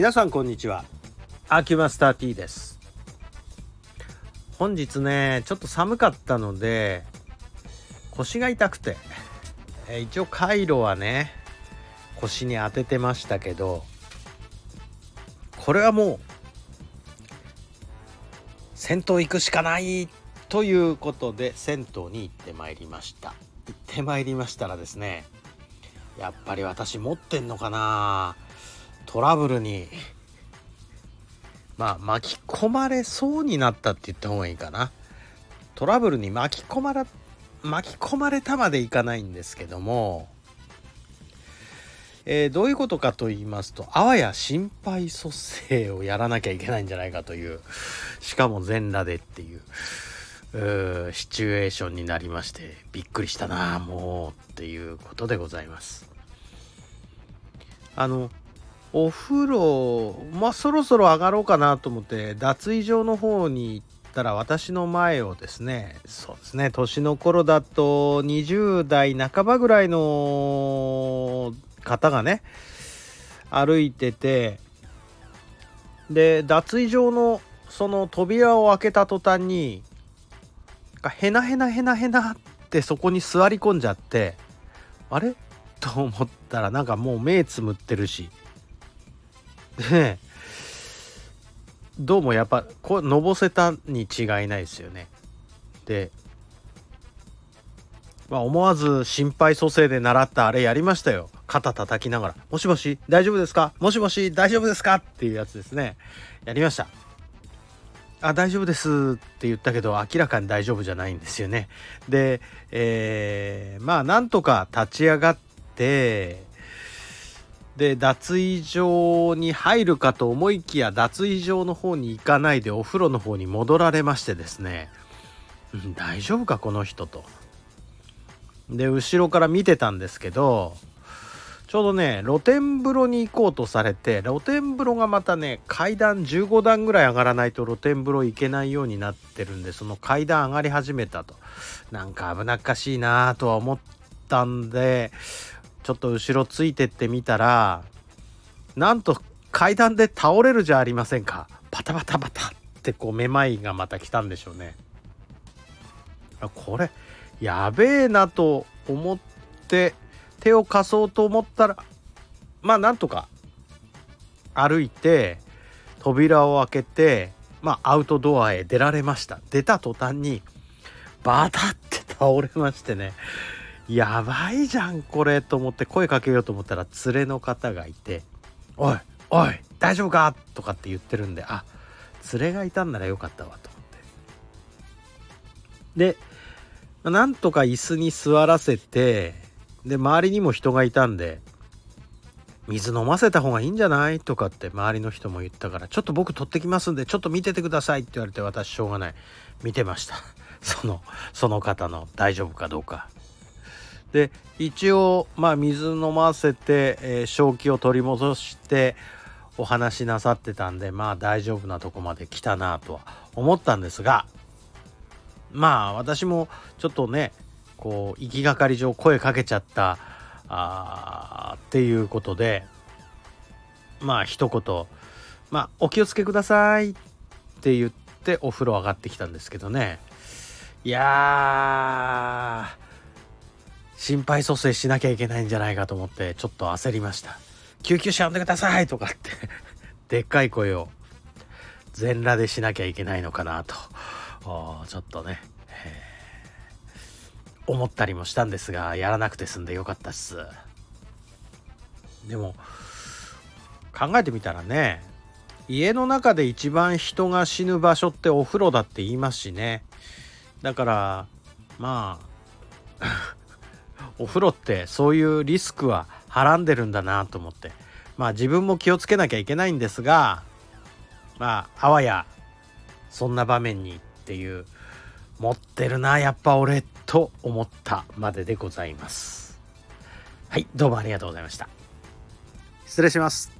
皆さんこんにちは。アキュマスター T です。本日ねちょっと寒かったので腰が痛くて、え一応カイロはね腰に当ててましたけどこれはもう銭湯行くしかないということで銭湯に行ってまいりました。行ってまいりましたらですねやっぱり私持ってんのかなトラブルに。まあ巻き込まれそうになったって言った方がいいかな。トラブルに巻き込まれ巻き込まれたまでいかないんですけども、えー、どういうことかと言いますとあわや心肺蘇生をやらなきゃいけないんじゃないかというしかも全裸でっていううシチュエーションになりましてびっくりしたなもうっていうことでございます。あのお風呂まあそろそろ上がろうかなと思って脱衣所の方に行ったら私の前をですねそうですね年の頃だと20代半ばぐらいの方がね歩いててで脱衣所のその扉を開けた途端にへなへなへなへなってそこに座り込んじゃってあれ？と思ったらなんかもう目つむってるし。で どうもやっぱこうのぼせたに違いないですよね。で、まあ、思わず心肺蘇生で習ったあれやりましたよ。肩叩きながら「もしもし大丈夫ですか？もしもし大丈夫ですか?」っていうやつですね。やりました。あ大丈夫ですって言ったけど明らかに大丈夫じゃないんですよね。で、えー、まあなんとか立ち上がってで脱衣所に入るかと思いきや脱衣所の方に行かないでお風呂の方に戻られましてですね、うん、大丈夫かこの人と。で後ろから見てたんですけどちょうどね露天風呂に行こうとされて露天風呂がまたね階段15段ぐらい上がらないと露天風呂行けないようになってるんでその階段上がり始めたとなんか危なっかしいなとは思ったんでちょっと後ろついてってみたらなんと階段で倒れるじゃありませんか。パタパタパタってこうめまいがまた来たんでしょうね。これやべえなと思って手を貸そうと思ったらまあなんとか歩いて扉を開けてまあアウトドアへ出られました。出た途端にバタって倒れましてね。やばいじゃんこれと思って声かけようと思ったら連れの方がいて「おいおい大丈夫か?」とかって言ってるんであ連れがいたんならよかったわと思って。でなんとか椅子に座らせてで周りにも人がいたんで水飲ませた方がいいんじゃない？とかって周りの人も言ったからちょっと僕取ってきますんでちょっと見ててくださいって言われて私しょうがない。見てました。そのその方の大丈夫かどうか。で一応まあ水飲ませて、えー、正気を取り戻してお話しなさってたんでまあ大丈夫なとこまで来たなとは思ったんですがまあ私もちょっとねこう行きがかり上声かけちゃったあっていうことでまあ一言「まあお気をつけください」って言ってお風呂上がってきたんですけどね。いや心肺蘇生しなきゃいけないんじゃないかと思ってちょっと焦りました。救急車呼んでくださいとかって でっかい声を全裸でしなきゃいけないのかなとちょっとね、思ったりもしたんですがやらなくて済んでよかったっす。でも考えてみたらね家の中で一番人が死ぬ場所ってお風呂だって言いますしね。だからまあお風呂ってそういうリスクははらんでるんだなと思って。まあ自分も気をつけなきゃいけないんですがまああわやそんな場面にっていう持ってるなやっぱ俺と思ったまででございます。はいどうもありがとうございました。失礼します。